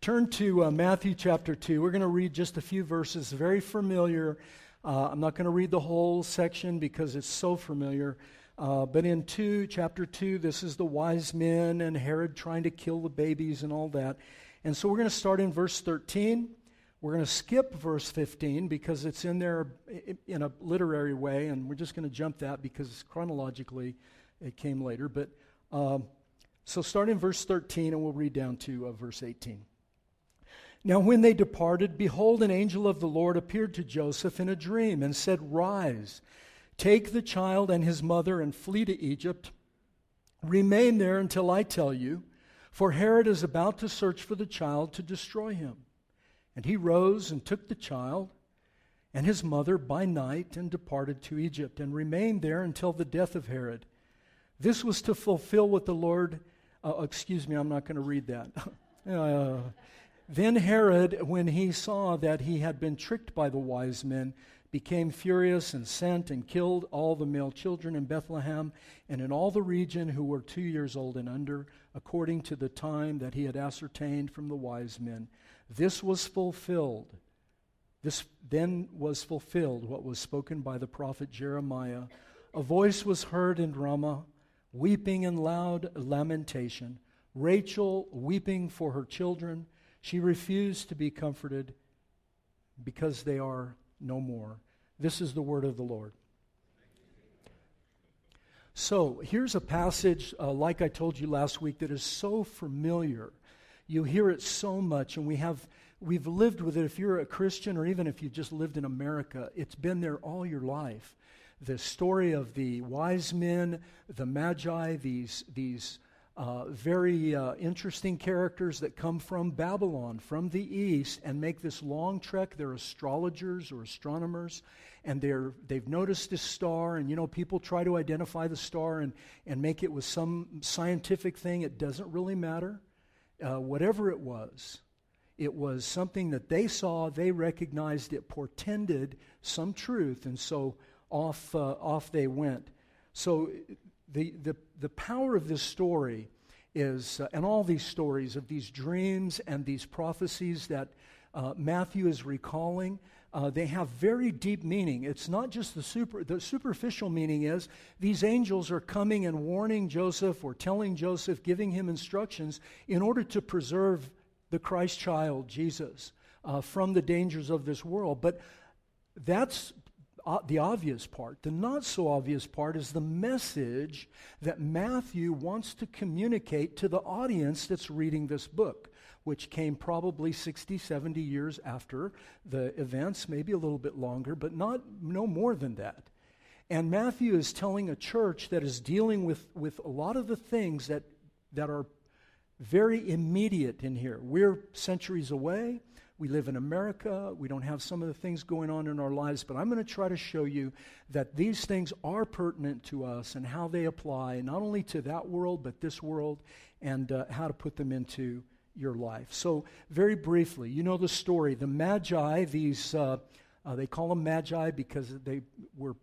Turn to uh, Matthew chapter 2. We're going to read just a few verses, very familiar. Uh, I'm not going to read the whole section because it's so familiar. Uh, but in 2, chapter 2, this is the wise men and Herod trying to kill the babies and all that. And so we're going to start in verse 13. We're going to skip verse 15 because it's in there in a literary way, and we're just going to jump that because chronologically it came later. But um, so start in verse 13, and we'll read down to uh, verse 18. Now, when they departed, behold, an angel of the Lord appeared to Joseph in a dream and said, Rise, take the child and his mother and flee to Egypt. Remain there until I tell you, for Herod is about to search for the child to destroy him. And he rose and took the child and his mother by night and departed to Egypt and remained there until the death of Herod. This was to fulfill what the Lord, uh, excuse me, I'm not going to read that. uh, then Herod, when he saw that he had been tricked by the wise men, became furious and sent and killed all the male children in Bethlehem and in all the region who were two years old and under, according to the time that he had ascertained from the wise men. This was fulfilled. This then was fulfilled what was spoken by the prophet Jeremiah. A voice was heard in Ramah, weeping and loud lamentation. Rachel weeping for her children she refused to be comforted because they are no more. This is the word of the Lord. So, here's a passage, uh, like I told you last week, that is so familiar. You hear it so much, and we have, we've lived with it. If you're a Christian, or even if you just lived in America, it's been there all your life. The story of the wise men, the magi, these, these uh, very uh, interesting characters that come from Babylon, from the east, and make this long trek. They're astrologers or astronomers, and they're, they've noticed this star. And, you know, people try to identify the star and, and make it with some scientific thing. It doesn't really matter. Uh, whatever it was, it was something that they saw, they recognized it portended some truth, and so off, uh, off they went. So the, the, the power of this story is, uh, and all these stories of these dreams and these prophecies that uh, Matthew is recalling, uh, they have very deep meaning. It's not just the super, the superficial meaning is these angels are coming and warning Joseph or telling Joseph, giving him instructions in order to preserve the Christ child, Jesus, uh, from the dangers of this world. But that's the obvious part. The not so obvious part is the message that Matthew wants to communicate to the audience that's reading this book, which came probably 60, 70 years after the events, maybe a little bit longer, but not no more than that. And Matthew is telling a church that is dealing with, with a lot of the things that, that are very immediate in here. We're centuries away. We live in America. We don't have some of the things going on in our lives, but I'm going to try to show you that these things are pertinent to us and how they apply not only to that world, but this world and uh, how to put them into your life. So, very briefly, you know the story. The Magi, these, uh, uh, they call them Magi because they were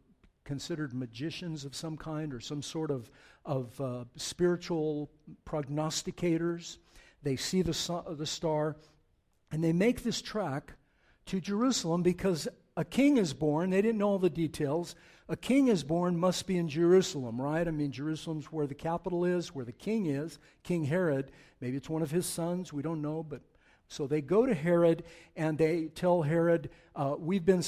considered magicians of some kind or some sort of, of uh, spiritual prognosticators. They see the, the star and they make this trek to Jerusalem because a king is born. They didn't know all the details. A king is born, must be in Jerusalem, right? I mean, Jerusalem's where the capital is, where the king is, King Herod. Maybe it's one of his sons, we don't know. But so they go to Herod and they tell Herod, uh, We've been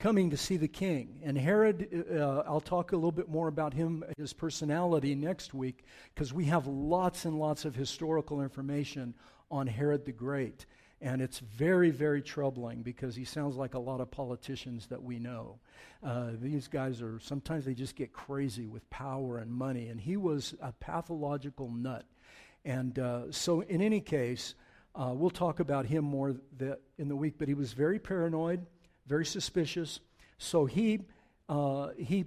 coming to see the king. And Herod, uh, I'll talk a little bit more about him, his personality next week, because we have lots and lots of historical information on Herod the Great. And it's very, very troubling because he sounds like a lot of politicians that we know. Uh, these guys are, sometimes they just get crazy with power and money. And he was a pathological nut. And uh, so, in any case, uh, we'll talk about him more the, in the week, but he was very paranoid, very suspicious. So he, uh, he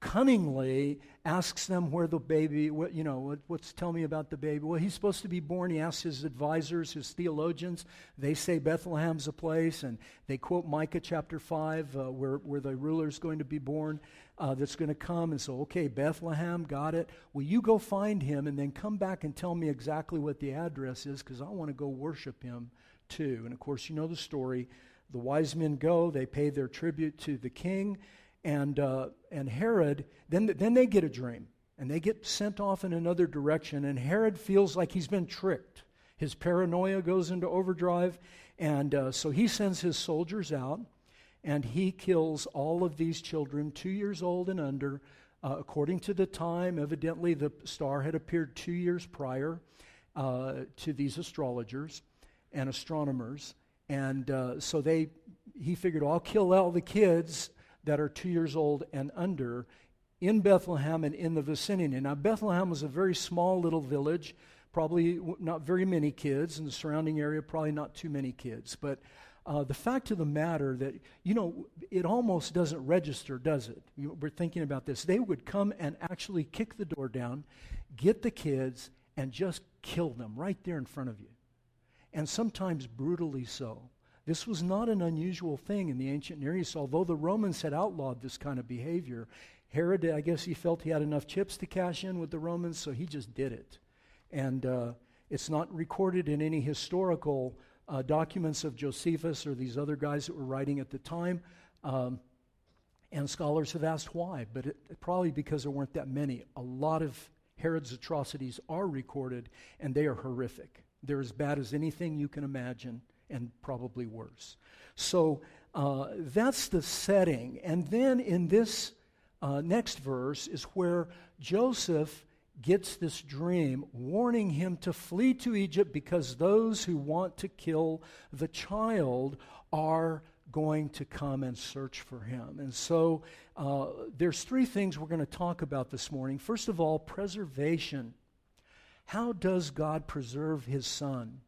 cunningly asks them where the baby, what, you know, what, what's tell me about the baby? Well, he's supposed to be born. He asks his advisors, his theologians. They say Bethlehem's a place, and they quote Micah chapter 5, uh, where, where the ruler's going to be born uh, that's going to come. And so, okay, Bethlehem, got it. Will you go find him and then come back and tell me exactly what the address is? Because I want to go worship him too. And of course, you know the story. The wise men go, they pay their tribute to the king, and, uh, and Herod, then, then they get a dream, and they get sent off in another direction, and Herod feels like he's been tricked. His paranoia goes into overdrive, and uh, so he sends his soldiers out, and he kills all of these children, two years old and under. Uh, according to the time, evidently the star had appeared two years prior uh, to these astrologers and astronomers. And uh, so they, he figured, I'll kill all the kids that are two years old and under in Bethlehem and in the vicinity. Now, Bethlehem was a very small little village, probably not very many kids. In the surrounding area, probably not too many kids. But uh, the fact of the matter that, you know, it almost doesn't register, does it? We're thinking about this. They would come and actually kick the door down, get the kids, and just kill them right there in front of you and sometimes brutally so. This was not an unusual thing in the ancient Near East, although the Romans had outlawed this kind of behavior. Herod, I guess he felt he had enough chips to cash in with the Romans, so he just did it. And uh, it's not recorded in any historical uh, documents of Josephus or these other guys that were writing at the time. Um, and scholars have asked why, but it, probably because there weren't that many. A lot of Herod's atrocities are recorded, and they are horrific. They're as bad as anything you can imagine, and probably worse. So uh, that's the setting. And then in this uh, next verse is where Joseph gets this dream warning him to flee to Egypt because those who want to kill the child are going to come and search for him. And so uh, there's three things we're going to talk about this morning. First of all, preservation. How does God preserve his son?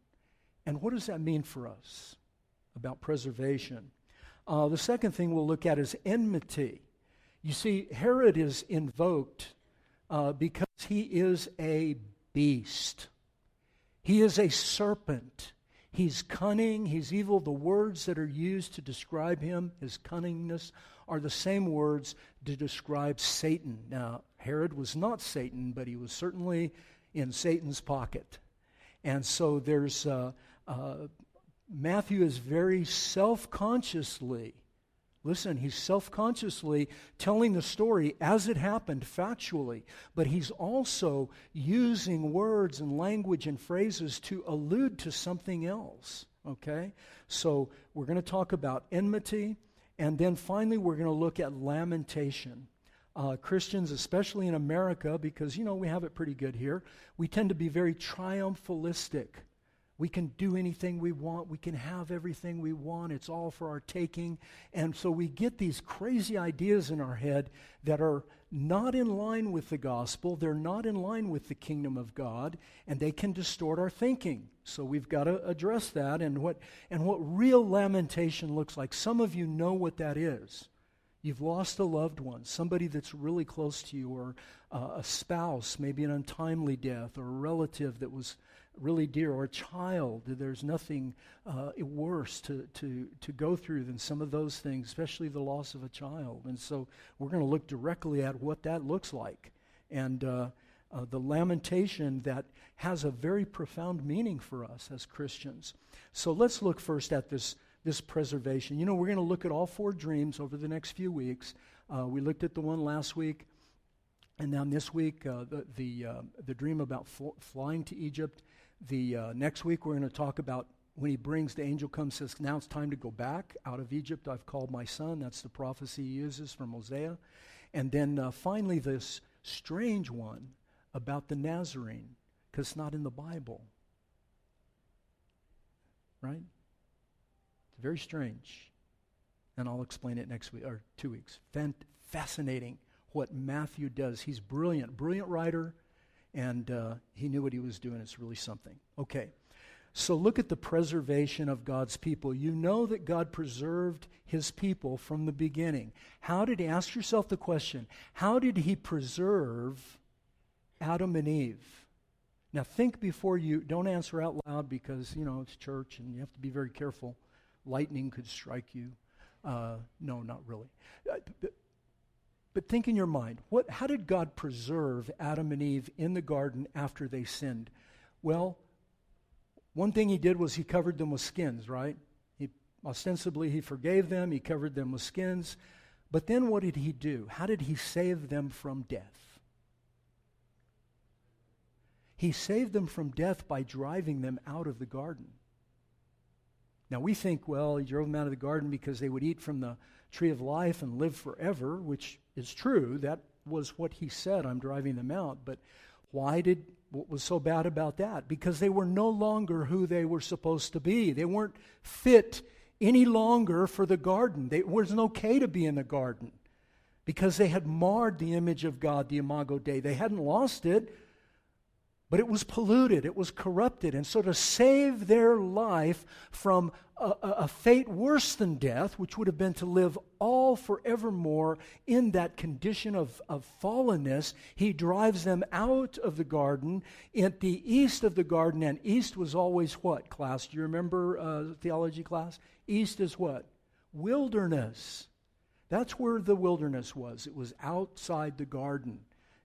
And what does that mean for us about preservation? Uh, the second thing we'll look at is enmity. You see, Herod is invoked uh, because he is a beast. He is a serpent. He's cunning, he's evil. The words that are used to describe him, his cunningness, are the same words to describe Satan. Now, Herod was not Satan, but he was certainly in Satan's pocket. And so there's, uh, uh, Matthew is very self consciously, listen, he's self consciously telling the story as it happened factually, but he's also using words and language and phrases to allude to something else. Okay? So we're going to talk about enmity, and then finally we're going to look at lamentation uh, Christians, especially in America, because, you know, we have it pretty good here, we tend to be very triumphalistic. We can do anything we want. We can have everything we want. It's all for our taking. And so we get these crazy ideas in our head that are not in line with the gospel. They're not in line with the kingdom of God, and they can distort our thinking. So we've got to address that and what, and what real lamentation looks like. Some of you know what that is. You've lost a loved one, somebody that's really close to you, or uh, a spouse, maybe an untimely death, or a relative that was really dear, or a child. There's nothing uh, worse to, to, to go through than some of those things, especially the loss of a child. And so we're going to look directly at what that looks like. And uh, uh, the lamentation that has a very profound meaning for us as Christians. So let's look first at this this preservation. You know, we're going to look at all four dreams over the next few weeks. Uh, we looked at the one last week, and then this week, uh, the, the, uh, the dream about fl- flying to Egypt. The uh, next week, we're going to talk about when he brings the angel comes says now it's time to go back out of egypt i've called my son that's the prophecy he uses from hosea and then uh, finally this strange one about the nazarene because it's not in the bible right very strange. And I'll explain it next week or two weeks. Fascinating what Matthew does. He's brilliant, brilliant writer, and uh, he knew what he was doing. It's really something. Okay. So look at the preservation of God's people. You know that God preserved his people from the beginning. How did he ask yourself the question, how did he preserve Adam and Eve? Now think before you don't answer out loud because, you know, it's church and you have to be very careful. Lightning could strike you. Uh, no, not really. Uh, but, but think in your mind, what, how did God preserve Adam and Eve in the garden after they sinned? Well, one thing he did was he covered them with skins, right? He, ostensibly, he forgave them, he covered them with skins. But then what did he do? How did he save them from death? He saved them from death by driving them out of the garden. Now we think, well, he drove them out of the garden because they would eat from the tree of life and live forever, which is true. That was what he said, I'm driving them out. But why did what was so bad about that? Because they were no longer who they were supposed to be. They weren't fit any longer for the garden. It wasn't okay to be in the garden because they had marred the image of God, the Imago Dei. They hadn't lost it, but it was polluted, it was corrupted. And so, to save their life from a, a, fate worse than death, which would have been to live all forevermore in that condition of, of fallenness, he drives them out of the garden at the east of the garden. And east was always what, class? Do you remember uh, theology class? East is what? Wilderness. That's where the wilderness was. It was outside the garden.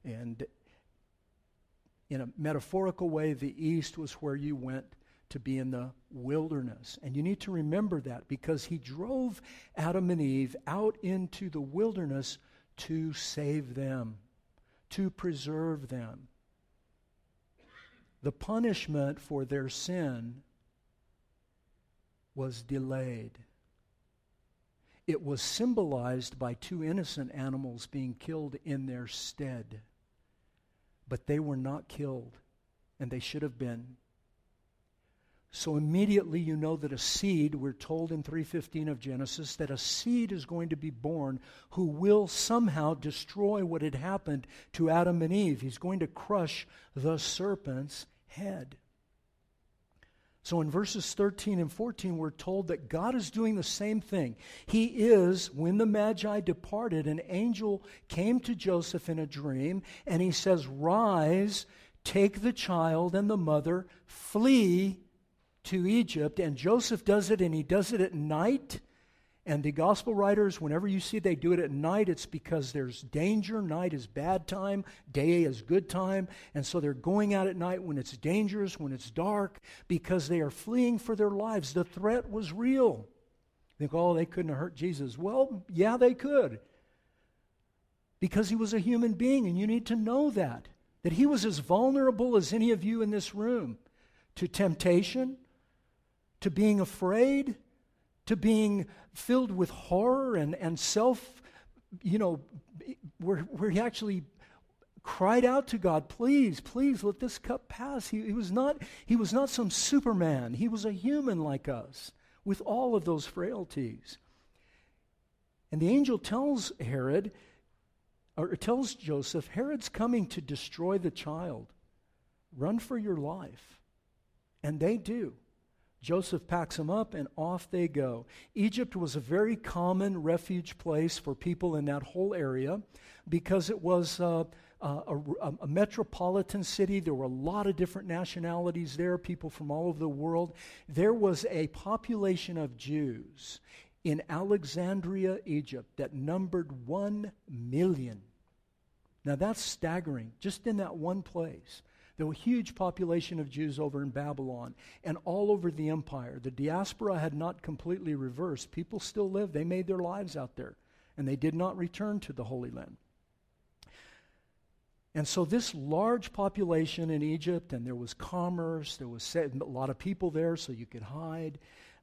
And in a metaphorical way, the east was where you went to be in the wilderness. And you need to remember that because he drove Adam and Eve out into the wilderness to save them, to preserve them. The punishment for their sin was delayed. It was symbolized by two innocent animals being killed in their stead. But they were not killed, and they should have been. So immediately you know that a seed, we're told in 315 of Genesis, that a seed is going to be born who will somehow destroy what had happened to Adam and Eve. He's going to crush the serpent's head. So in verses 13 and 14, we're told that God is doing the same thing. He is, when the Magi departed, an angel came to Joseph in a dream, and he says, Rise, take the child and the mother, flee to Egypt. And Joseph does it, and he does it at night. And the gospel writers, whenever you see they do it at night, it's because there's danger. Night is bad time, day is good time. And so they're going out at night when it's dangerous, when it's dark, because they are fleeing for their lives. The threat was real. You think, oh, they couldn't have hurt Jesus. Well, yeah, they could. Because he was a human being, and you need to know that. That he was as vulnerable as any of you in this room to temptation, to being afraid, to being filled with horror and, and self, you know, where, where he actually cried out to God, please, please let this cup pass. He, he, was not, he was not some superman. He was a human like us with all of those frailties. And the angel tells Herod, or tells Joseph, Herod's coming to destroy the child. Run for your life. And they do. Joseph packs them up and off they go. Egypt was a very common refuge place for people in that whole area because it was uh, a, a, a, metropolitan city. There were a lot of different nationalities there, people from all over the world. There was a population of Jews in Alexandria, Egypt, that numbered one million. Now that's staggering, just in that one place. There was a huge population of Jews over in Babylon and all over the empire. The diaspora had not completely reversed. People still lived, they made their lives out there, and they did not return to the Holy Land. And so, this large population in Egypt, and there was commerce, there was a lot of people there, so you could hide,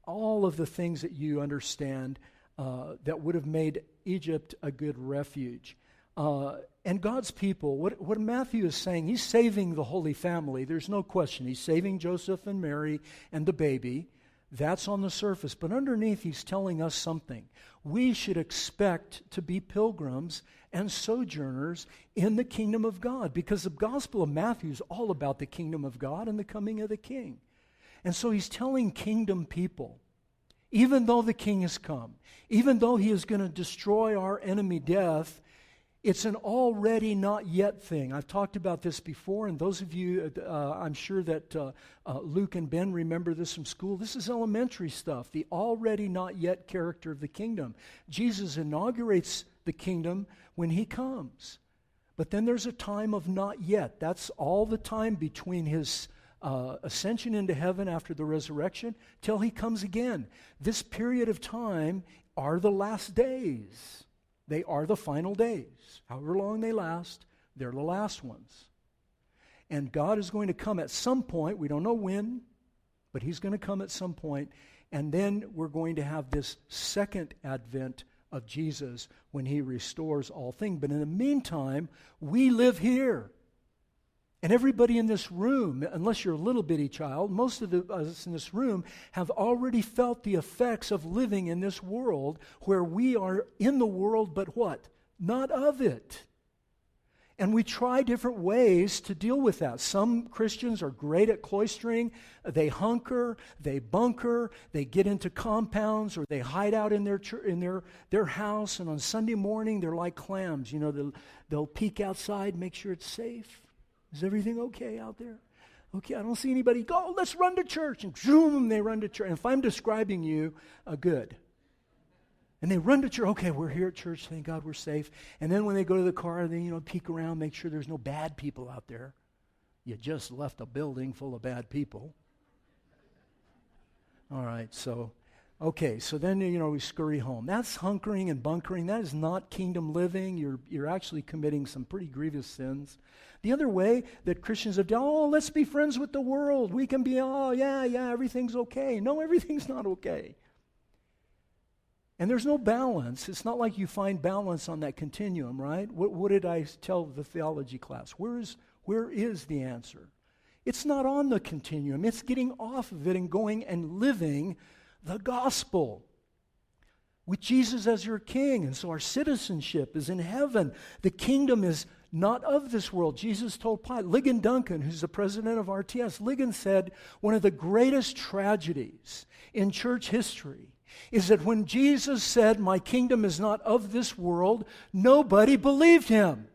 all of the things that you understand uh, that would have made Egypt a good refuge. Uh, and God's people, what, what Matthew is saying, he's saving the Holy Family. There's no question. He's saving Joseph and Mary and the baby. That's on the surface. But underneath, he's telling us something. We should expect to be pilgrims and sojourners in the kingdom of God because the Gospel of Matthew is all about the kingdom of God and the coming of the King. And so he's telling kingdom people, even though the king has come, even though he is going to destroy our enemy death, it's an already not yet thing. I've talked about this before, and those of you, uh, I'm sure that uh, uh, Luke and Ben remember this from school. This is elementary stuff, the already not yet character of the kingdom. Jesus inaugurates the kingdom when he comes. But then there's a time of not yet. That's all the time between his uh, ascension into heaven after the resurrection till he comes again. This period of time are the last days. They are the final days. However long they last, they're the last ones. And God is going to come at some point. We don't know when, but He's going to come at some point, And then we're going to have this second advent of Jesus when He restores all things. But in the meantime, we live here. And everybody in this room, unless you're a little bitty child, most of the, us in this room have already felt the effects of living in this world where we are in the world, but what? Not of it. And we try different ways to deal with that. Some Christians are great at cloistering. They hunker, they bunker, they get into compounds, or they hide out in their, in their, their house. And on Sunday morning, they're like clams. You know, they'll, they'll peek outside, make sure it's safe. Is everything okay out there? Okay, I don't see anybody. Go, let's run to church. And zoom, they run to church. And if I'm describing you, uh, good. And they run to church. Okay, we're here at church. Thank God we're safe. And then when they go to the car, they you know peek around, make sure there's no bad people out there. You just left a building full of bad people. All right, so Okay, so then, you know, we scurry home. That's hunkering and bunkering. That is not kingdom living. You're, you're actually committing some pretty grievous sins. The other way that Christians have done, oh, let's be friends with the world. We can be, oh, yeah, yeah, everything's okay. No, everything's not okay. And there's no balance. It's not like you find balance on that continuum, right? What, what did I tell the theology class? Where is, where is the answer? It's not on the continuum, it's getting off of it and going and living the gospel with Jesus as your king. And so our citizenship is in heaven. The kingdom is not of this world. Jesus told Pilate, Ligon Duncan, who's the president of RTS, Ligon said one of the greatest tragedies in church history is that when Jesus said, My kingdom is not of this world, nobody believed him.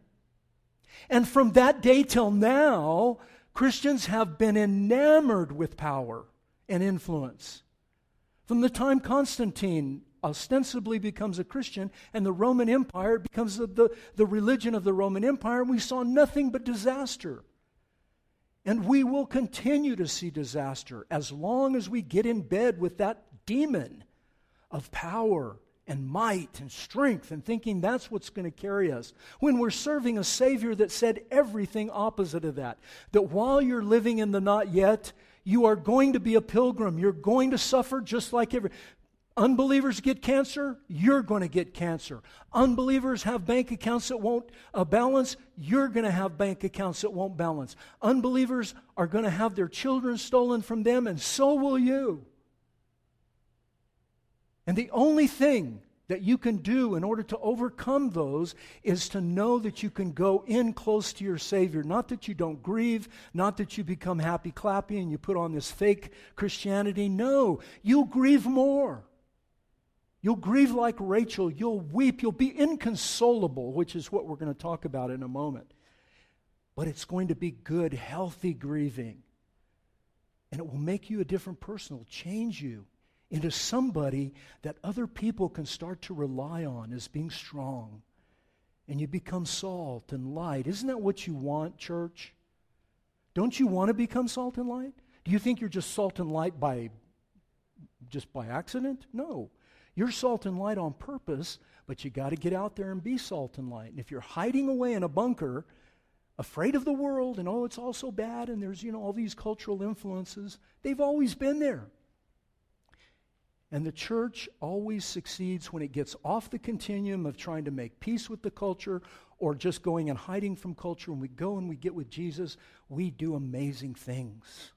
And from that day till now, Christians have been enamored with power and influence. From the time Constantine ostensibly becomes a Christian and the Roman Empire becomes the, the, the, religion of the Roman Empire, we saw nothing but disaster. And we will continue to see disaster as long as we get in bed with that demon of power and might and strength and thinking that's what's going to carry us. When we're serving a Savior that said everything opposite of that, that while you're living in the not yet, you are going to be a pilgrim. You're going to suffer just like every. Unbelievers get cancer, you're going to get cancer. Unbelievers have bank accounts that won't uh, balance, you're going to have bank accounts that won't balance. Unbelievers are going to have their children stolen from them, and so will you. And the only thing that you can do in order to overcome those is to know that you can go in close to your Savior. Not that you don't grieve, not that you become happy clappy and you put on this fake Christianity. No, you'll grieve more. You'll grieve like Rachel. You'll weep. You'll be inconsolable, which is what we're going to talk about in a moment. But it's going to be good, healthy grieving. And it will make you a different person, it will change you into somebody that other people can start to rely on as being strong. And you become salt and light. Isn't that what you want, church? Don't you want to become salt and light? Do you think you're just salt and light by just by accident? No. You're salt and light on purpose, but you got to get out there and be salt and light. And if you're hiding away in a bunker, afraid of the world and oh it's all so bad and there's you know all these cultural influences, they've always been there. And the church always succeeds when it gets off the continuum of trying to make peace with the culture or just going and hiding from culture. When we go and we get with Jesus, we do amazing things.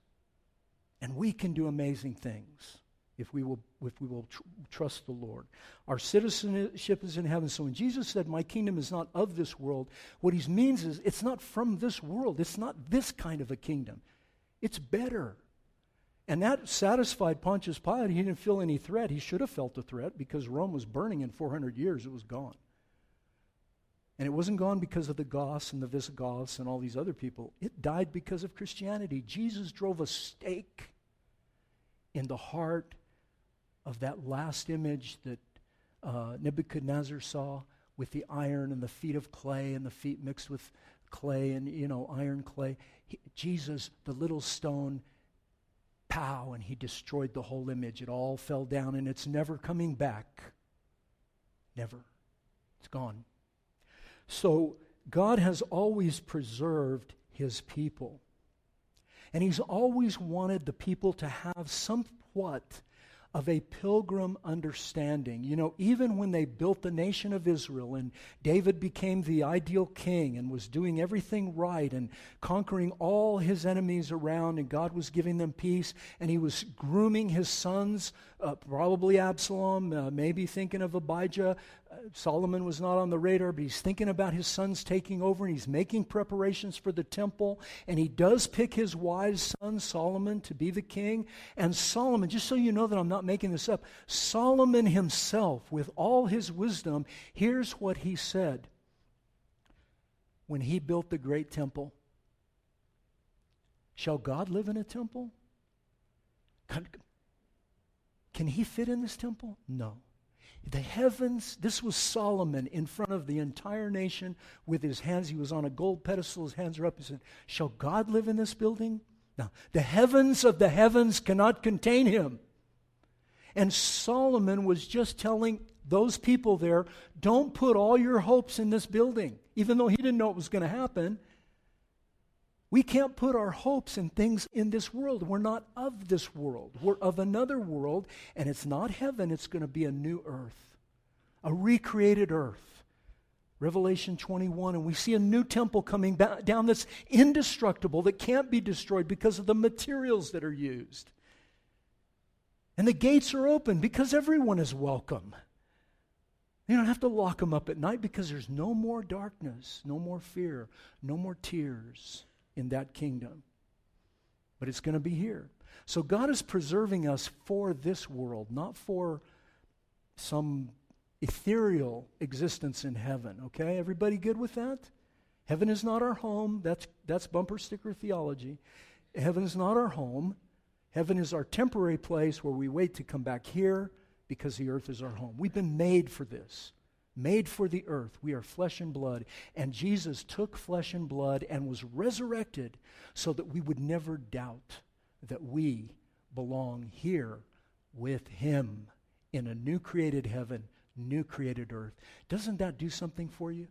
And we can do amazing things if we will, if we will tr- trust the Lord. Our citizenship is in heaven. So when Jesus said, My kingdom is not of this world, what he means is it's not from this world. It's not this kind of a kingdom. It's better. And that satisfied Pontius Pilate. He didn't feel any threat. He should have felt a threat because Rome was burning in 400 years. It was gone. And it wasn't gone because of the Goths and the Visigoths and all these other people. It died because of Christianity. Jesus drove a stake in the heart of that last image that uh, Nebuchadnezzar saw with the iron and the feet of clay and the feet mixed with clay and, you know, iron clay. He, Jesus, the little stone, and he destroyed the whole image. It all fell down and it's never coming back. Never. It's gone. So God has always preserved his people. And he's always wanted the people to have somewhat of a pilgrim understanding. You know, even when they built the nation of Israel and David became the ideal king and was doing everything right and conquering all his enemies around, and God was giving them peace, and he was grooming his sons, uh, probably Absalom, uh, maybe thinking of Abijah, Solomon was not on the radar, but he's thinking about his sons taking over and he's making preparations for the temple. And he does pick his wise son, Solomon, to be the king. And Solomon, just so you know that I'm not making this up, Solomon himself, with all his wisdom, here's what he said when he built the great temple Shall God live in a temple? Can he fit in this temple? No. The heavens, this was Solomon in front of the entire nation with his hands. He was on a gold pedestal, his hands are up. He said, Shall God live in this building? Now, the heavens of the heavens cannot contain him. And Solomon was just telling those people there, don't put all your hopes in this building, even though he didn't know it was going to happen. We can't put our hopes in things in this world. We're not of this world. We're of another world, and it's not heaven, it's going to be a new earth, a recreated earth. Revelation 21, and we see a new temple coming down that's indestructible, that can't be destroyed because of the materials that are used. And the gates are open because everyone is welcome. You don't have to lock them up at night because there's no more darkness, no more fear, no more tears in that kingdom. But it's going to be here. So God is preserving us for this world, not for some ethereal existence in heaven. Okay? Everybody good with that? Heaven is not our home. That's, that's bumper sticker theology. Heaven is not our home. Heaven is our temporary place where we wait to come back here because the earth is our home. We've been made for this made for the earth. We are flesh and blood. And Jesus took flesh and blood and was resurrected so that we would never doubt that we belong here with Him in a new created heaven, new created earth. Doesn't that do something for you?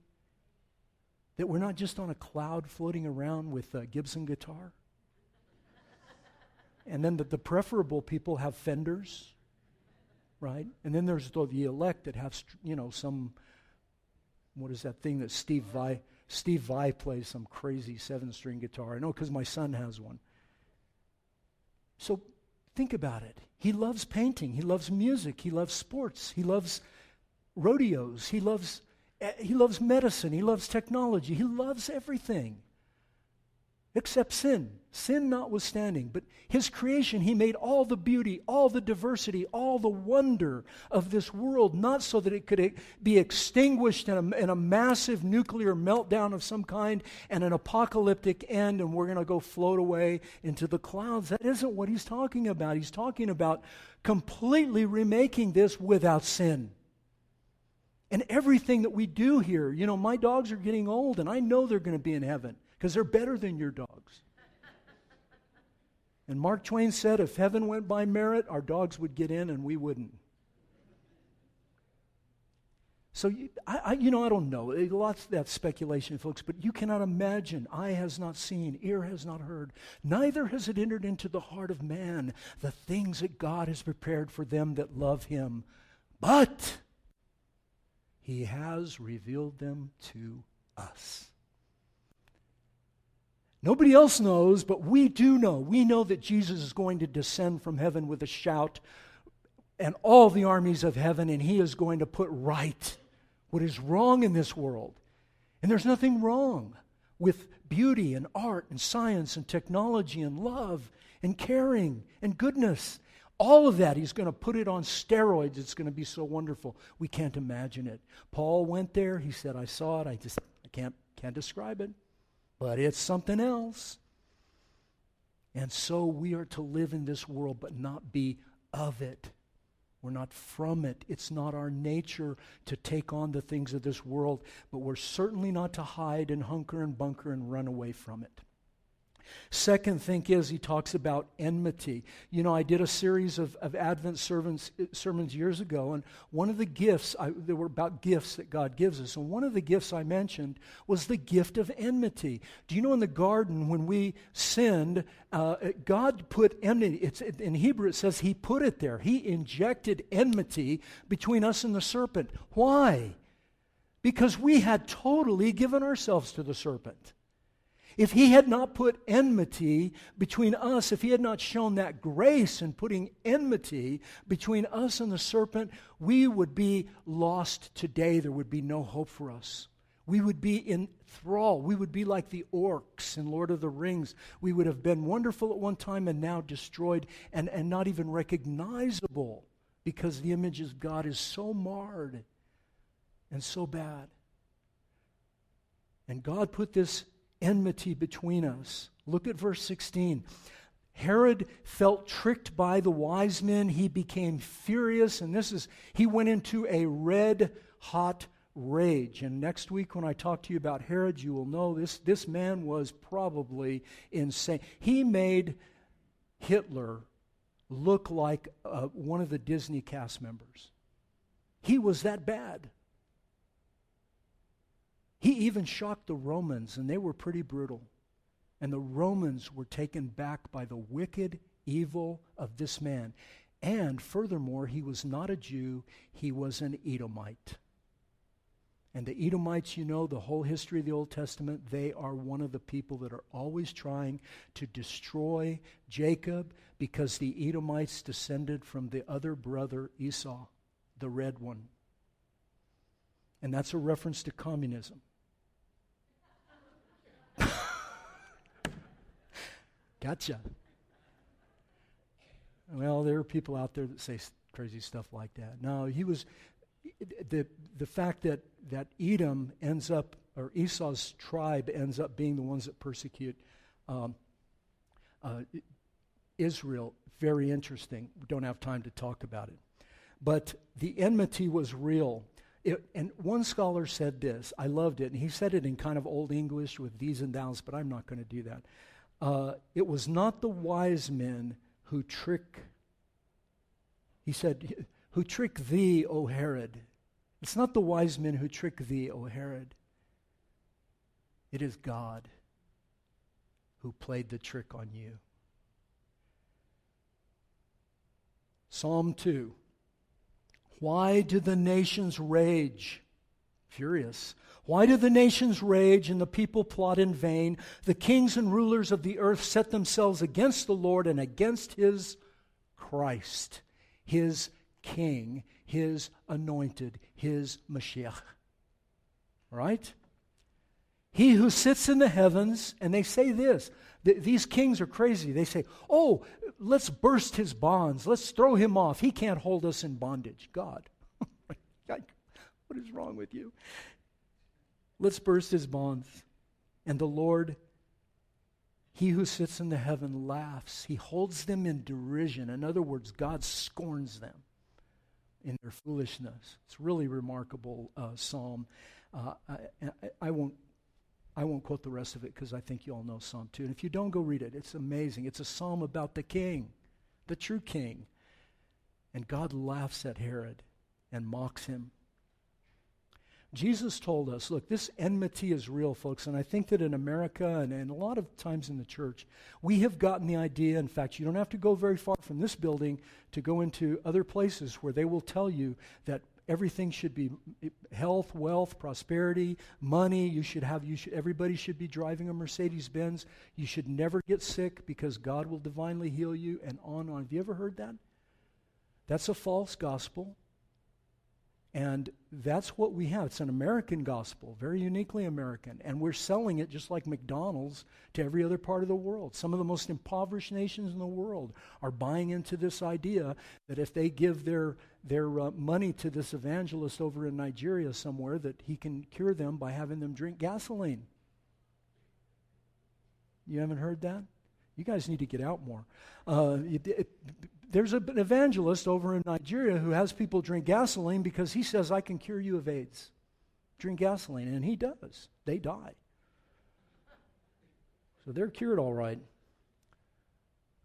That we're not just on a cloud floating around with a Gibson guitar? and then that the preferable people have fenders right? And then there's the, elect that have, you know, some, what is that thing that Steve Vai, Steve Vai plays some crazy seven string guitar. I know because my son has one. So think about it. He loves painting. He loves music. He loves sports. He loves rodeos. He loves, eh, he loves medicine. He loves technology. He loves everything except sin. Sin notwithstanding. But his creation, he made all the beauty, all the diversity, all the wonder of this world, not so that it could be extinguished in a, in a massive nuclear meltdown of some kind and an apocalyptic end, and we're going to go float away into the clouds. That isn't what he's talking about. He's talking about completely remaking this without sin. And everything that we do here, you know, my dogs are getting old, and I know they're going to be in heaven because they're better than your dogs. And Mark Twain said if heaven went by merit, our dogs would get in and we wouldn't. So, you, I, I, you know, I don't know. Lots of that speculation, folks, but you cannot imagine. Eye has not seen, ear has not heard, neither has it entered into the heart of man the things that God has prepared for them that love him. But he has revealed them to us. Nobody else knows, but we do know. We know that Jesus is going to descend from heaven with a shout and all the armies of heaven, and he is going to put right what is wrong in this world. And there's nothing wrong with beauty and art and science and technology and love and caring and goodness. All of that, he's going to put it on steroids. It's going to be so wonderful. We can't imagine it. Paul went there. He said, I saw it. I just I can't, can't describe it. But it's something else. And so we are to live in this world, but not be of it. We're not from it. It's not our nature to take on the things of this world, but we're certainly not to hide and hunker and bunker and run away from it. Second thing is he talks about enmity. You know, I did a series of, of Advent sermons, sermons years ago, and one of the gifts, I, they were about gifts that God gives us, and one of the gifts I mentioned was the gift of enmity. Do you know in the garden when we sinned, uh, God put enmity, it's, in Hebrew it says he put it there. He injected enmity between us and the serpent. Why? Because we had totally given ourselves to the serpent. If he had not put enmity between us, if he had not shown that grace in putting enmity between us and the serpent, we would be lost today. There would be no hope for us. We would be in thrall. We would be like the orcs in Lord of the Rings. We would have been wonderful at one time and now destroyed and, and not even recognizable because the image of God is so marred and so bad. And God put this enmity between us. Look at verse 16. Herod felt tricked by the wise men. He became furious, and this is, he went into a red hot rage. And next week, when I talk to you about Herod, you will know this, this man was probably insane. He made Hitler look like uh, one of the Disney cast members. He was that bad. He even shocked the Romans, and they were pretty brutal. And the Romans were taken back by the wicked evil of this man. And furthermore, he was not a Jew, he was an Edomite. And the Edomites, you know, the whole history of the Old Testament, they are one of the people that are always trying to destroy Jacob because the Edomites descended from the other brother Esau, the red one. And that's a reference to communism. Gotcha. Well, there are people out there that say crazy stuff like that. No, he was the the fact that that Edom ends up or Esau's tribe ends up being the ones that persecute um, uh, Israel. Very interesting. We don't have time to talk about it, but the enmity was real. It, and one scholar said this. I loved it, and he said it in kind of old English with these and thous, but I'm not going to do that. Uh, it was not the wise men who trick, he said, who trick thee, O Herod. It's not the wise men who trick thee, O Herod. It is God who played the trick on you. Psalm 2. Why do the nations rage? Furious. Why do the nations rage and the people plot in vain? The kings and rulers of the earth set themselves against the Lord and against his Christ, his king, his anointed, his Mashiach. Right? He who sits in the heavens, and they say this. Th- these kings are crazy. They say, oh, let's burst his bonds. Let's throw him off. He can't hold us in bondage. God. what is wrong with you? Let's burst his bonds. And the Lord, he who sits in the heaven, laughs. He holds them in derision. In other words, God scorns them in their foolishness. It's really remarkable uh, psalm. Uh, I, I, I, won't. I won't quote the rest of it because I think you all know Psalm 2. And if you don't, go read it. It's amazing. It's a psalm about the king, the true king. And God laughs at Herod and mocks him Jesus told us, look, this enmity is real, folks. And I think that in America and, and, a lot of times in the church, we have gotten the idea. In fact, you don't have to go very far from this building to go into other places where they will tell you that everything should be health, wealth, prosperity, money. You should have, you should, everybody should be driving a Mercedes Benz. You should never get sick because God will divinely heal you, and on and on. Have you ever heard that? That's a false gospel. And that's what we have. It's an American gospel, very uniquely American. And we're selling it just like McDonald's to every other part of the world. Some of the most impoverished nations in the world are buying into this idea that if they give their, their uh, money to this evangelist over in Nigeria somewhere, that he can cure them by having them drink gasoline. You haven't heard that? You guys need to get out more. Uh, it, it, there's an evangelist over in Nigeria who has people drink gasoline because he says, I can cure you of AIDS. Drink gasoline. And he does. They die. So they're cured all right.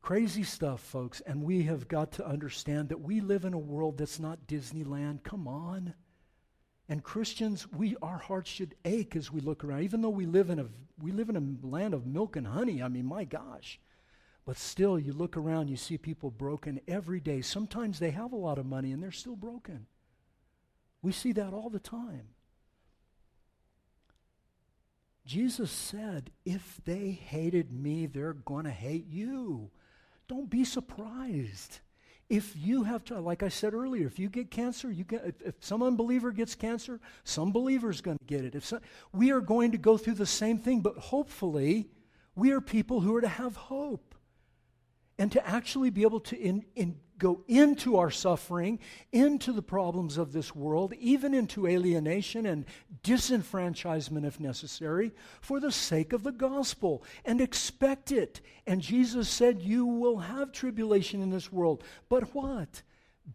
Crazy stuff, folks. And we have got to understand that we live in a world that's not Disneyland. Come on. And Christians, we our hearts should ache as we look around. Even though we live in a we live in a land of milk and honey. I mean, my gosh. But still, you look around, you see people broken every day. Sometimes they have a lot of money and they're still broken. We see that all the time. Jesus said, if they hated me, they're going to hate you. Don't be surprised. If you have to, like I said earlier, if you get cancer, you get, if, if some unbeliever gets cancer, some believer is going to get it. If some, we are going to go through the same thing, but hopefully, we are people who are to have hope and to actually be able to in, in, go into our suffering, into the problems of this world, even into alienation and disenfranchisement if necessary, for the sake of the gospel, and expect it. And Jesus said, You will have tribulation in this world. But what?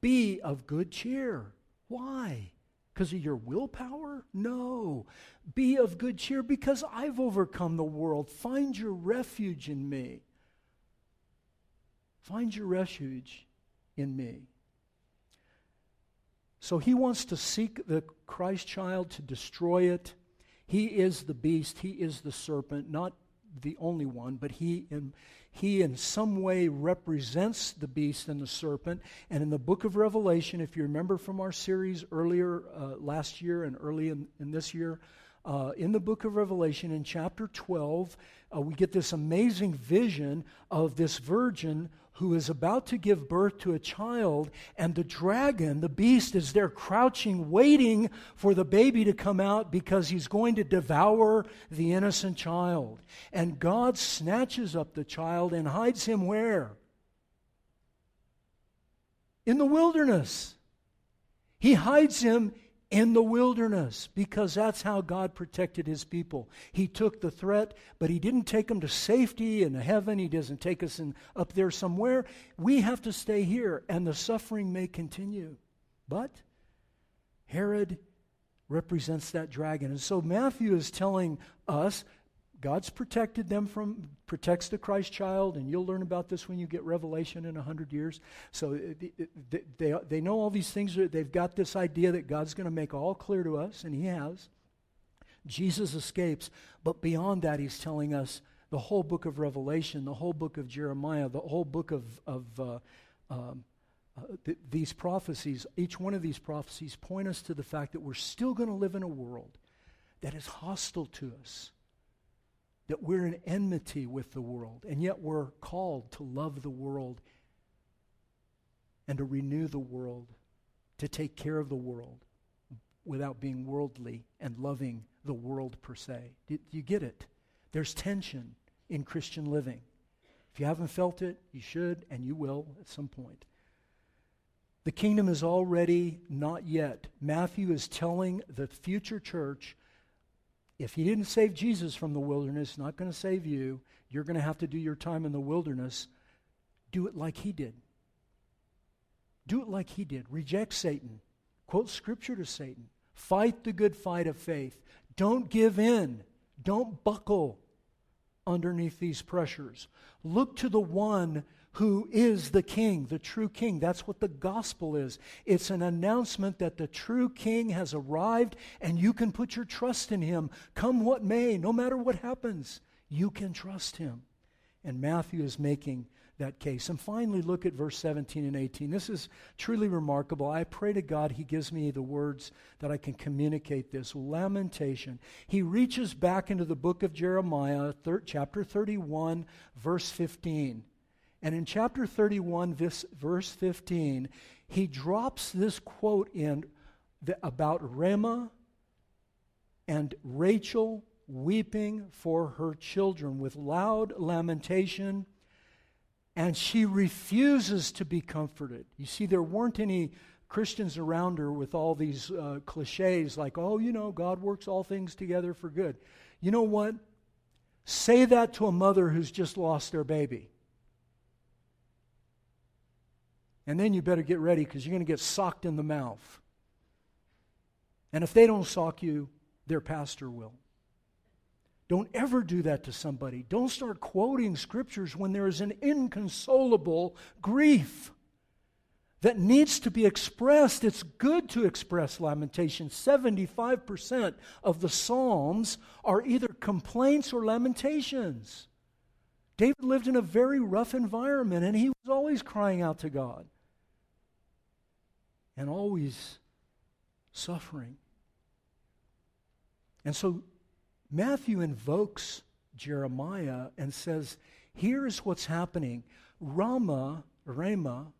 Be of good cheer. Why? Because of your willpower? No. Be of good cheer because I've overcome the world. Find your refuge in me. Find your refuge in me. So he wants to seek the Christ child to destroy it. He is the beast, he is the serpent, not the only one, but he in, he in some way represents the beast and the serpent. And in the book of Revelation, if you remember from our series earlier uh, last year and early in, in this year, uh, in the book of Revelation, in chapter 12, uh, we get this amazing vision of this virgin who is about to give birth to a child, and the dragon, the beast, is there crouching, waiting for the baby to come out because he's going to devour the innocent child. And God snatches up the child and hides him where? In the wilderness. He hides him in the wilderness because that's how God protected his people. He took the threat, but he didn't take them to safety in heaven. He doesn't take us in, up there somewhere. We have to stay here, and the suffering may continue. But Herod represents that dragon. And so Matthew is telling us God's protected them from, protects the Christ child, and you'll learn about this when you get Revelation in 100 years. So uh, they, they, they know all these things. They've got this idea that God's going to make all clear to us, and He has. Jesus escapes, but beyond that, He's telling us the whole book of Revelation, the whole book of Jeremiah, the whole book of, of uh, um, uh, th- these prophecies, each one of these prophecies point us to the fact that we're still going to live in a world that is hostile to us that we're in enmity with the world, and yet we're called to love the world and to renew the world, to take care of the world without being worldly and loving the world per se. Do, you get it? There's tension in Christian living. If you haven't felt it, you should, and you will at some point. The kingdom is already not yet. Matthew is telling the future church if he didn't save Jesus from the wilderness, not going to save you, you're going to have to do your time in the wilderness. Do it like he did. Do it like he did. Reject Satan. Quote scripture to Satan. Fight the good fight of faith. Don't give in. Don't buckle underneath these pressures. Look to the one who is the king, the true king. That's what the gospel is. It's an announcement that the true king has arrived and you can put your trust in him. Come what may, no matter what happens, you can trust him. And Matthew is making that case. And finally, look at verse 17 and 18. This is truly remarkable. I pray to God He gives me the words that I can communicate this. Lamentation. He reaches back into the book of Jeremiah, thir- chapter 31, verse 15. And in chapter 31, this, verse 15, he drops this quote in the, about Ramah and Rachel weeping for her children with loud lamentation, and she refuses to be comforted. You see, there weren't any Christians around her with all these uh, cliches like, oh, you know, God works all things together for good. You know what? Say that to a mother who's just lost their baby. And then you better get ready because you're going to get socked in the mouth. And if they don't sock you, their pastor will. Don't ever do that to somebody. Don't start quoting scriptures when there is an inconsolable grief that needs to be expressed. It's good to express lamentation. 75% of the Psalms are either complaints or lamentations. David lived in a very rough environment and he was always crying out to God and always suffering. And so Matthew invokes Jeremiah and says, Here's what's happening. Rama, Ramah,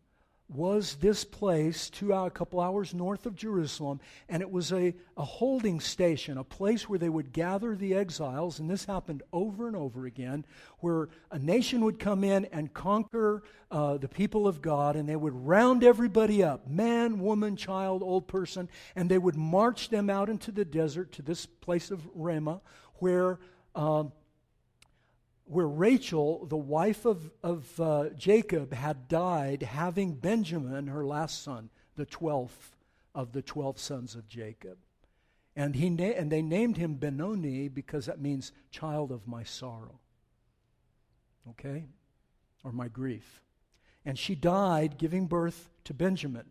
was this place two a couple hours north of Jerusalem, and it was a, a holding station, a place where they would gather the exiles, and this happened over and over again, where a nation would come in and conquer uh, the people of God, and they would round everybody up man, woman, child, old person and they would march them out into the desert to this place of Ramah, where um, where Rachel, the wife of, of uh, Jacob, had died, having Benjamin, her last son, the 12th of the 12 sons of Jacob. And, he na- and they named him Benoni because that means child of my sorrow. Okay? Or my grief. And she died giving birth to Benjamin.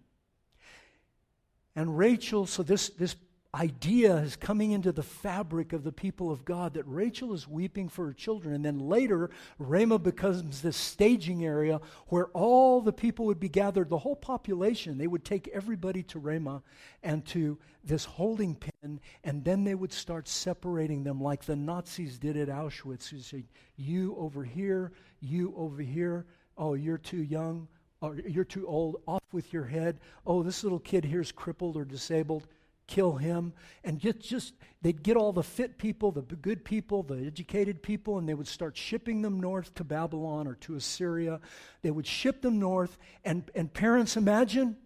And Rachel, so this, this idea is coming into the fabric of the people of God that Rachel is weeping for her children. And then later, Ramah becomes this staging area where all the people would be gathered, the whole population. They would take everybody to Ramah and to this holding pen, and then they would start separating them like the Nazis did at Auschwitz. You say, You over here, you over here. Oh, you're too young. Or you're too old. Off with your head. Oh, this little kid here's crippled or disabled kill him. And just, just they'd get all the fit people, the good people, the educated people, and they would start shipping them north to Babylon or to Assyria. They would ship them north. And, and parents, imagine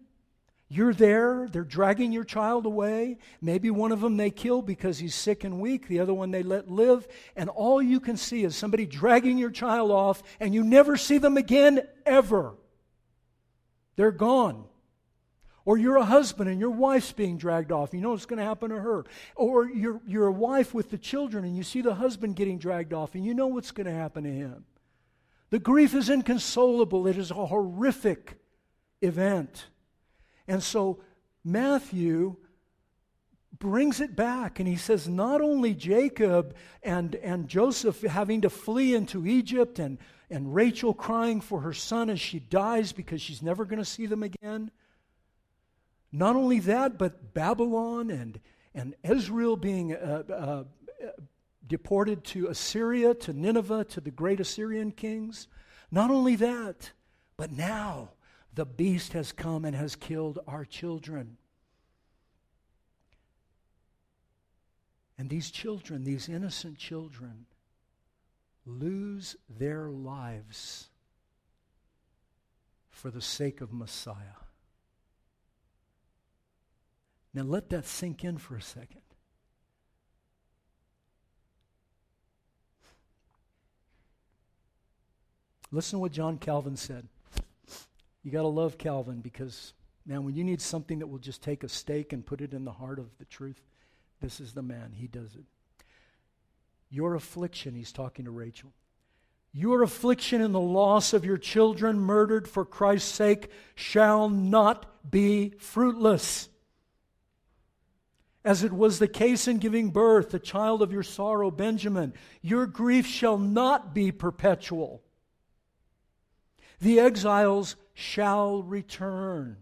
you're there, they're dragging your child away. Maybe one of them they kill because he's sick and weak, the other one they let live. And all you can see is somebody dragging your child off, and you never see them again, ever. They're gone. Or you're a husband and your wife's being dragged off. You know what's going to happen to her. Or you're, you're a wife with the children and you see the husband getting dragged off and you know what's going to happen to him. The grief is inconsolable. It is a horrific event. And so Matthew brings it back and he says not only Jacob and, and Joseph having to flee into Egypt and, and Rachel crying for her son as she dies because she's never going to see them again not only that, but Babylon and, and Israel being uh, uh, deported to Assyria, to Nineveh, to the great Assyrian kings. Not only that, but now the beast has come and has killed our children. And these children, these innocent children, lose their lives for the sake of Messiah. Now let that sink in for a second. Listen to what John Calvin said. You got to love Calvin because, man, when you need something that will just take a stake and put it in the heart of the truth, this is the man. He does it. Your affliction, he's talking to Rachel. Your affliction in the loss of your children murdered for Christ's sake shall not be fruitless as it was the case in giving birth, the child of your sorrow, Benjamin. Your grief shall not be perpetual. The exiles shall return,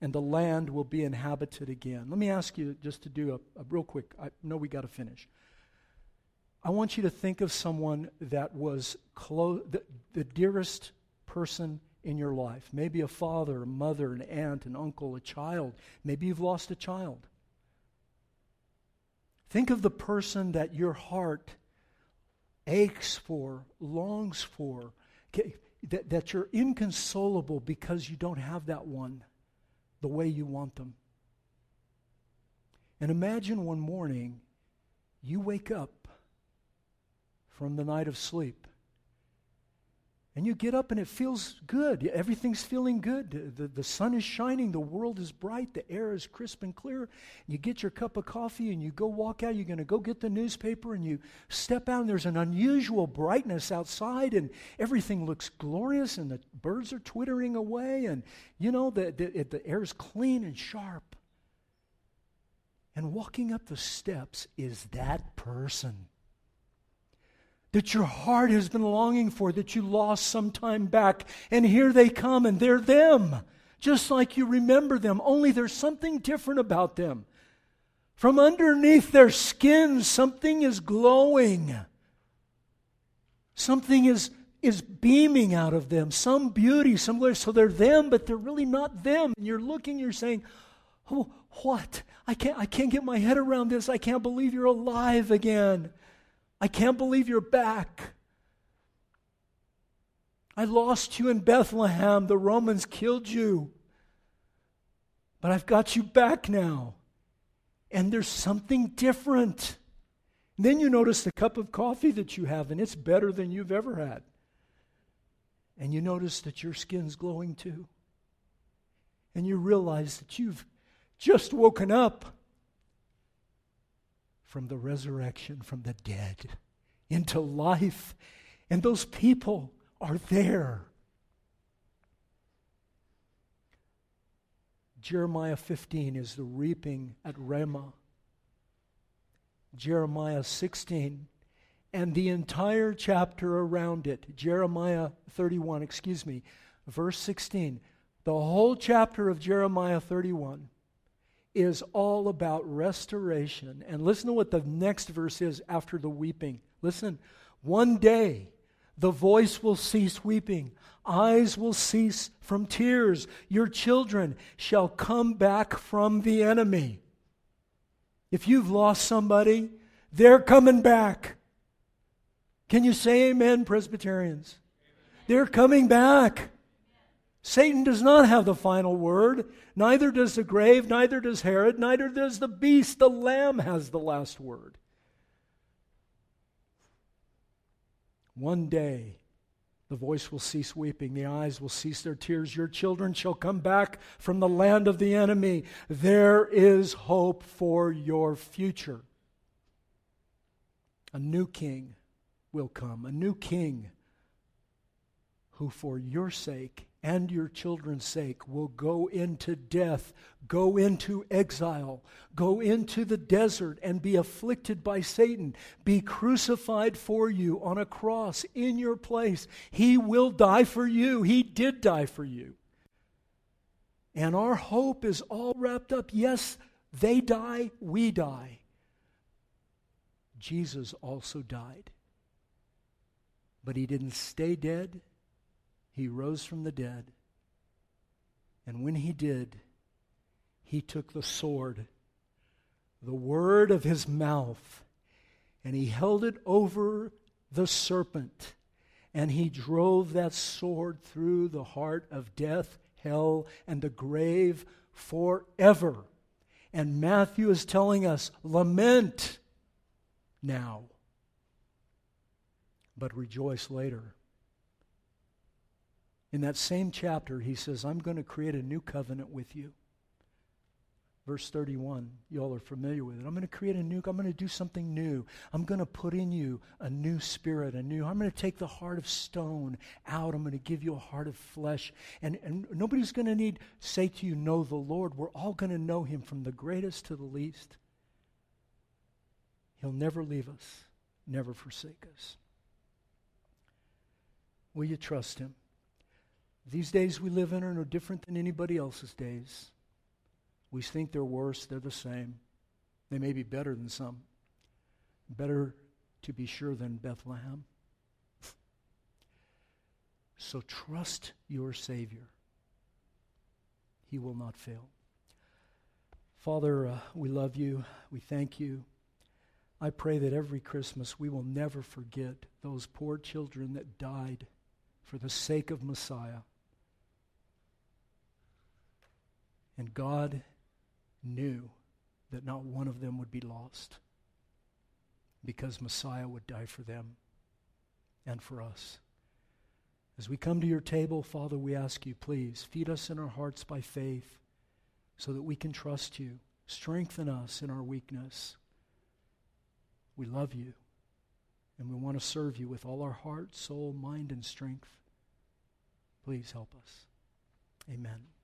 and the land will be inhabited again. Let me ask you just to do a, a real quick, I know we got to finish. I want you to think of someone that was close, the, the dearest person in your life. Maybe a father, a mother, an aunt, an uncle, a child. Maybe you've lost a child. Think of the person that your heart aches for, longs for, that, that you're inconsolable because you don't have that one the way you want them. And imagine one morning you wake up from the night of sleep and you get up and it feels good. Everything's feeling good. The, the sun is shining. The world is bright. The air is crisp and clear. You get your cup of coffee and you go walk out. You're going to go get the newspaper and you step out and there's an unusual brightness outside and everything looks glorious and the birds are twittering away and, you know, the, the, the air is clean and sharp. And walking up the steps is that person that your heart has been longing for, that you lost some time back. And here they come, and they're them, just like you remember them, only there's something different about them. From underneath their skin, something is glowing. Something is, is beaming out of them, some beauty, some somewhere. So they're them, but they're really not them. And you're looking, you're saying, Oh, what? I can't, I can't get my head around this. I can't believe you're alive again. I can't believe you're back. I lost you in Bethlehem. The Romans killed you. But I've got you back now. And there's something different. And then you notice the cup of coffee that you have, and it's better than you've ever had. And you notice that your skin's glowing too. And you realize that you've just woken up from the resurrection from the dead into life. And those people are there. Jeremiah 15 is the reaping at Ramah. Jeremiah 16 and the entire chapter around it, Jeremiah 31, excuse me, verse 16, the whole chapter of Jeremiah 31 is all about restoration. And listen to what the next verse is after the weeping. Listen, one day the voice will cease weeping, eyes will cease from tears. Your children shall come back from the enemy. If you've lost somebody, they're coming back. Can you say amen, Presbyterians? They're coming back. Satan does not have the final word. Neither does the grave, neither does Herod, neither does the beast. The Lamb has the last word. One day, the voice will cease weeping, the eyes will cease their tears. Your children shall come back from the land of the enemy. There is hope for your future. A new king will come, a new king who, for your sake and your children's sake, will go into death, go into exile, go into the desert, and be afflicted by Satan, be crucified for you on a cross in your place. He will die for you. He did die for you. And our hope is all wrapped up. Yes, they die, we die. Jesus also died. But he didn't stay dead. He rose from the dead. And when he did, he took the sword, the word of his mouth, and he held it over the serpent. And he drove that sword through the heart of death, hell, and the grave forever. And Matthew is telling us lament now, but rejoice later. In that same chapter, he says, I'm going to create a new covenant with you. Verse 31, you all are familiar with it. I'm going to create a new, I'm going to do something new. I'm going to put in you a new spirit, a new, I'm going to take the heart of stone out. I'm going to give you a heart of flesh. And, and nobody's going to need say to you, know the Lord. We're all going to know him from the greatest to the least. He'll never leave us, never forsake us. Will you trust him? These days we live in are no different than anybody else's days. We think they're worse, they're the same. They may be better than some. Better to be sure than Bethlehem. So trust your Savior. He will not fail. Father, uh, we love you. We thank you. I pray that every Christmas we will never forget those poor children that died for the sake of Messiah. And God knew that not one of them would be lost because Messiah would die for them and for us. As we come to your table, Father, we ask you, please, feed us in our hearts by faith so that we can trust you. Strengthen us in our weakness. We love you, and we want to serve you with all our heart, soul, mind, and strength. Please help us. Amen.